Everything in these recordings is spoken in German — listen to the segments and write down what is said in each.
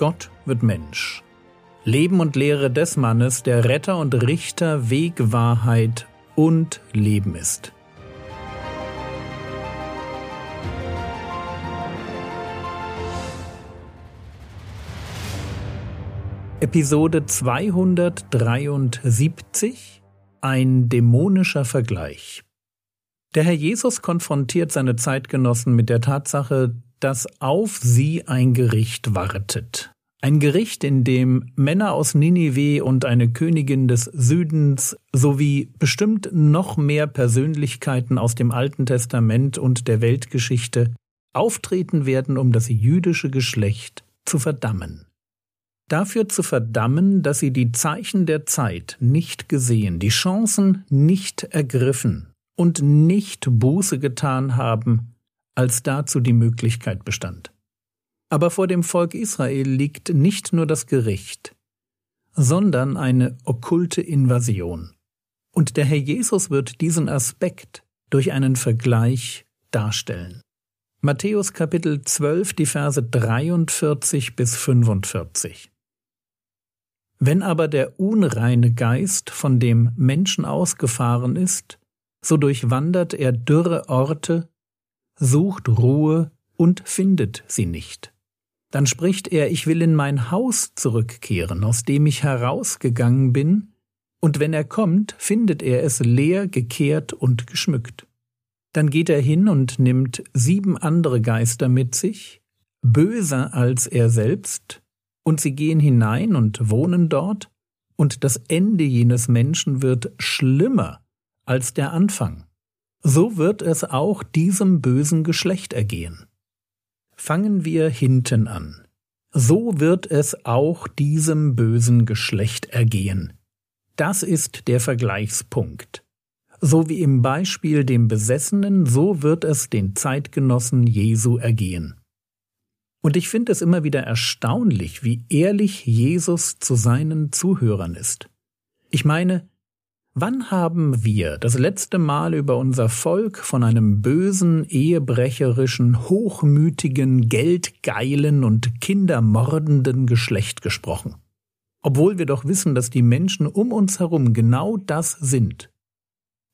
Gott wird Mensch. Leben und Lehre des Mannes, der Retter und Richter, Weg, Wahrheit und Leben ist. Episode 273 Ein dämonischer Vergleich. Der Herr Jesus konfrontiert seine Zeitgenossen mit der Tatsache, dass auf sie ein Gericht wartet. Ein Gericht, in dem Männer aus Ninive und eine Königin des Südens sowie bestimmt noch mehr Persönlichkeiten aus dem Alten Testament und der Weltgeschichte auftreten werden, um das jüdische Geschlecht zu verdammen. Dafür zu verdammen, dass sie die Zeichen der Zeit nicht gesehen, die Chancen nicht ergriffen und nicht Buße getan haben, als dazu die Möglichkeit bestand. Aber vor dem Volk Israel liegt nicht nur das Gericht, sondern eine okkulte Invasion. Und der Herr Jesus wird diesen Aspekt durch einen Vergleich darstellen. Matthäus Kapitel 12, die Verse 43 bis 45. Wenn aber der unreine Geist von dem Menschen ausgefahren ist, so durchwandert er dürre Orte, sucht Ruhe und findet sie nicht. Dann spricht er, ich will in mein Haus zurückkehren, aus dem ich herausgegangen bin, und wenn er kommt, findet er es leer, gekehrt und geschmückt. Dann geht er hin und nimmt sieben andere Geister mit sich, böser als er selbst, und sie gehen hinein und wohnen dort, und das Ende jenes Menschen wird schlimmer als der Anfang. So wird es auch diesem bösen Geschlecht ergehen. Fangen wir hinten an. So wird es auch diesem bösen Geschlecht ergehen. Das ist der Vergleichspunkt. So wie im Beispiel dem Besessenen, so wird es den Zeitgenossen Jesu ergehen. Und ich finde es immer wieder erstaunlich, wie ehrlich Jesus zu seinen Zuhörern ist. Ich meine, Wann haben wir das letzte Mal über unser Volk von einem bösen, ehebrecherischen, hochmütigen, geldgeilen und kindermordenden Geschlecht gesprochen? Obwohl wir doch wissen, dass die Menschen um uns herum genau das sind.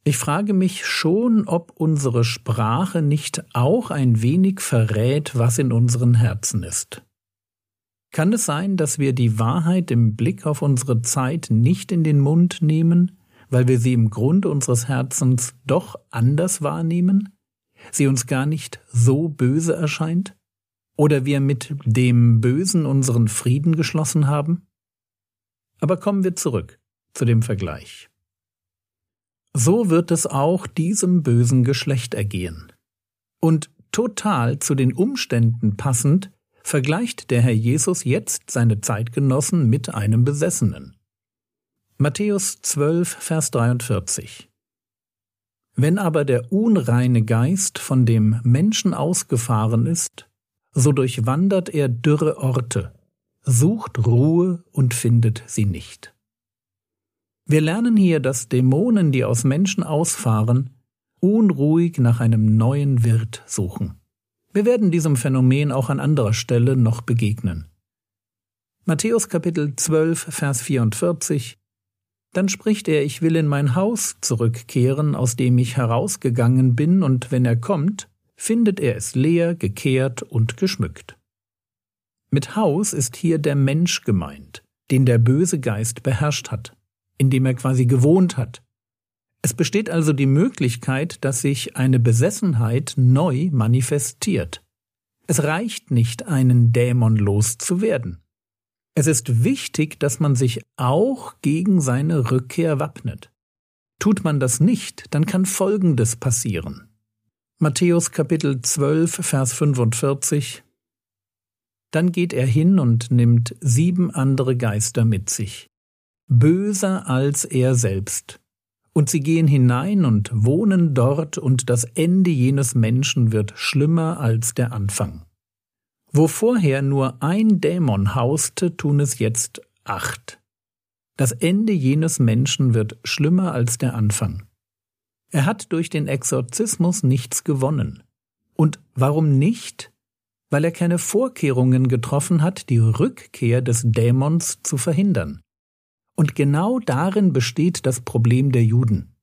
Ich frage mich schon, ob unsere Sprache nicht auch ein wenig verrät, was in unseren Herzen ist. Kann es sein, dass wir die Wahrheit im Blick auf unsere Zeit nicht in den Mund nehmen, weil wir sie im Grund unseres Herzens doch anders wahrnehmen, sie uns gar nicht so böse erscheint, oder wir mit dem Bösen unseren Frieden geschlossen haben? Aber kommen wir zurück zu dem Vergleich. So wird es auch diesem bösen Geschlecht ergehen. Und total zu den Umständen passend vergleicht der Herr Jesus jetzt seine Zeitgenossen mit einem Besessenen. Matthäus 12, Vers 43 Wenn aber der unreine Geist von dem Menschen ausgefahren ist, so durchwandert er dürre Orte, sucht Ruhe und findet sie nicht. Wir lernen hier, dass Dämonen, die aus Menschen ausfahren, unruhig nach einem neuen Wirt suchen. Wir werden diesem Phänomen auch an anderer Stelle noch begegnen. Matthäus Kapitel 12, Vers 44 dann spricht er, ich will in mein Haus zurückkehren, aus dem ich herausgegangen bin, und wenn er kommt, findet er es leer, gekehrt und geschmückt. Mit Haus ist hier der Mensch gemeint, den der böse Geist beherrscht hat, in dem er quasi gewohnt hat. Es besteht also die Möglichkeit, dass sich eine Besessenheit neu manifestiert. Es reicht nicht, einen Dämon loszuwerden. Es ist wichtig, dass man sich auch gegen seine Rückkehr wappnet. Tut man das nicht, dann kann Folgendes passieren. Matthäus Kapitel 12, Vers 45 Dann geht er hin und nimmt sieben andere Geister mit sich, böser als er selbst, und sie gehen hinein und wohnen dort, und das Ende jenes Menschen wird schlimmer als der Anfang. Wo vorher nur ein Dämon hauste, tun es jetzt acht. Das Ende jenes Menschen wird schlimmer als der Anfang. Er hat durch den Exorzismus nichts gewonnen. Und warum nicht? weil er keine Vorkehrungen getroffen hat, die Rückkehr des Dämons zu verhindern. Und genau darin besteht das Problem der Juden.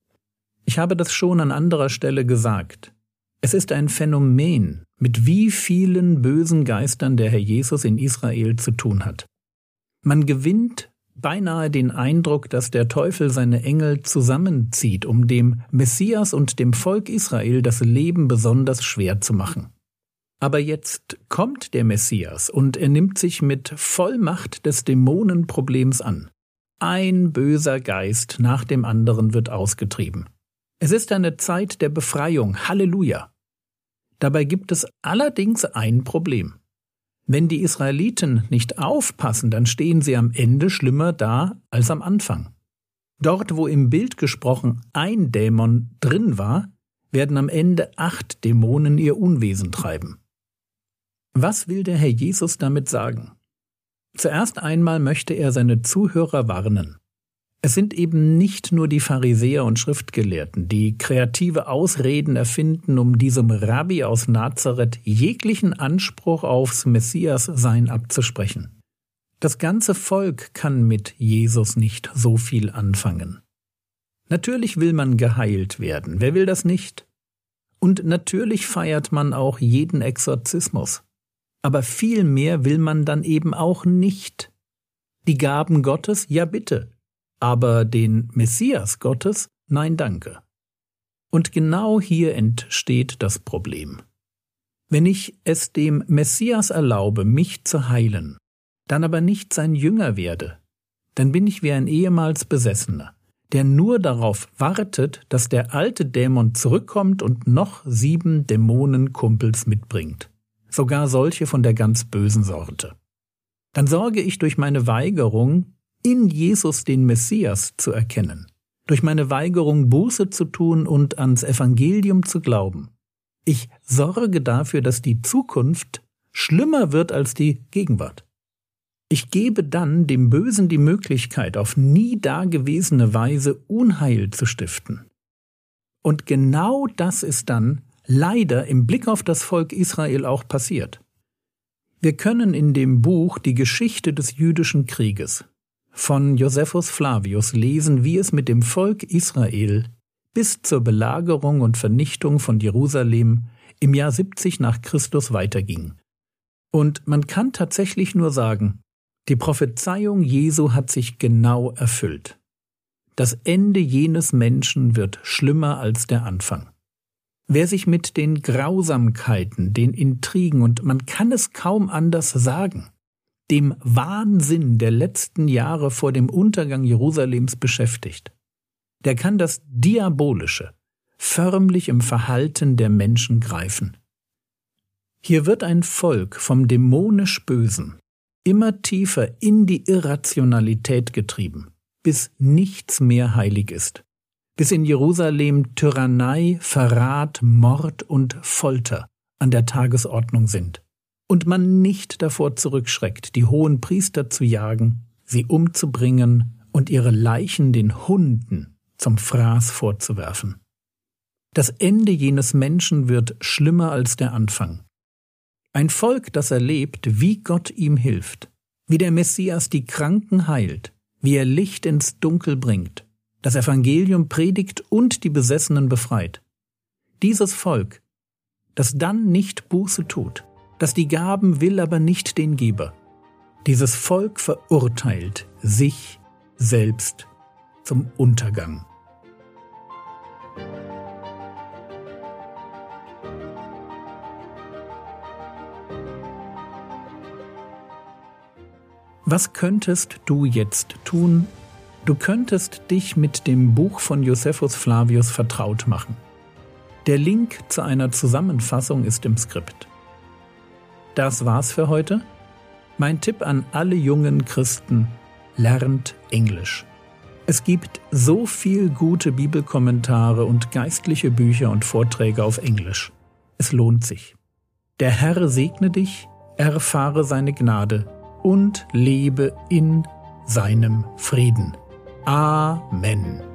Ich habe das schon an anderer Stelle gesagt. Es ist ein Phänomen, mit wie vielen bösen Geistern der Herr Jesus in Israel zu tun hat. Man gewinnt beinahe den Eindruck, dass der Teufel seine Engel zusammenzieht, um dem Messias und dem Volk Israel das Leben besonders schwer zu machen. Aber jetzt kommt der Messias und er nimmt sich mit Vollmacht des Dämonenproblems an. Ein böser Geist nach dem anderen wird ausgetrieben. Es ist eine Zeit der Befreiung. Halleluja. Dabei gibt es allerdings ein Problem. Wenn die Israeliten nicht aufpassen, dann stehen sie am Ende schlimmer da als am Anfang. Dort, wo im Bild gesprochen ein Dämon drin war, werden am Ende acht Dämonen ihr Unwesen treiben. Was will der Herr Jesus damit sagen? Zuerst einmal möchte er seine Zuhörer warnen. Es sind eben nicht nur die Pharisäer und Schriftgelehrten, die kreative Ausreden erfinden, um diesem Rabbi aus Nazareth jeglichen Anspruch aufs Messiassein abzusprechen. Das ganze Volk kann mit Jesus nicht so viel anfangen. Natürlich will man geheilt werden, wer will das nicht? Und natürlich feiert man auch jeden Exorzismus. Aber viel mehr will man dann eben auch nicht. Die Gaben Gottes, ja bitte, aber den Messias Gottes nein danke. Und genau hier entsteht das Problem. Wenn ich es dem Messias erlaube, mich zu heilen, dann aber nicht sein Jünger werde, dann bin ich wie ein ehemals Besessener, der nur darauf wartet, dass der alte Dämon zurückkommt und noch sieben Dämonenkumpels mitbringt, sogar solche von der ganz bösen Sorte. Dann sorge ich durch meine Weigerung, in Jesus den Messias zu erkennen, durch meine Weigerung Buße zu tun und ans Evangelium zu glauben. Ich sorge dafür, dass die Zukunft schlimmer wird als die Gegenwart. Ich gebe dann dem Bösen die Möglichkeit, auf nie dagewesene Weise Unheil zu stiften. Und genau das ist dann leider im Blick auf das Volk Israel auch passiert. Wir können in dem Buch die Geschichte des jüdischen Krieges von Josephus Flavius lesen, wie es mit dem Volk Israel bis zur Belagerung und Vernichtung von Jerusalem im Jahr 70 nach Christus weiterging. Und man kann tatsächlich nur sagen, die Prophezeiung Jesu hat sich genau erfüllt. Das Ende jenes Menschen wird schlimmer als der Anfang. Wer sich mit den Grausamkeiten, den Intrigen und man kann es kaum anders sagen, dem Wahnsinn der letzten Jahre vor dem Untergang Jerusalems beschäftigt, der kann das Diabolische förmlich im Verhalten der Menschen greifen. Hier wird ein Volk vom dämonisch Bösen immer tiefer in die Irrationalität getrieben, bis nichts mehr heilig ist, bis in Jerusalem Tyrannei, Verrat, Mord und Folter an der Tagesordnung sind und man nicht davor zurückschreckt, die hohen Priester zu jagen, sie umzubringen und ihre Leichen den Hunden zum Fraß vorzuwerfen. Das Ende jenes Menschen wird schlimmer als der Anfang. Ein Volk, das erlebt, wie Gott ihm hilft, wie der Messias die Kranken heilt, wie er Licht ins Dunkel bringt, das Evangelium predigt und die Besessenen befreit. Dieses Volk, das dann nicht Buße tut, das die Gaben will, aber nicht den Geber. Dieses Volk verurteilt sich selbst zum Untergang. Was könntest du jetzt tun? Du könntest dich mit dem Buch von Josephus Flavius vertraut machen. Der Link zu einer Zusammenfassung ist im Skript. Das war's für heute. Mein Tipp an alle jungen Christen, lernt Englisch. Es gibt so viel gute Bibelkommentare und geistliche Bücher und Vorträge auf Englisch. Es lohnt sich. Der Herr segne dich, erfahre seine Gnade und lebe in seinem Frieden. Amen.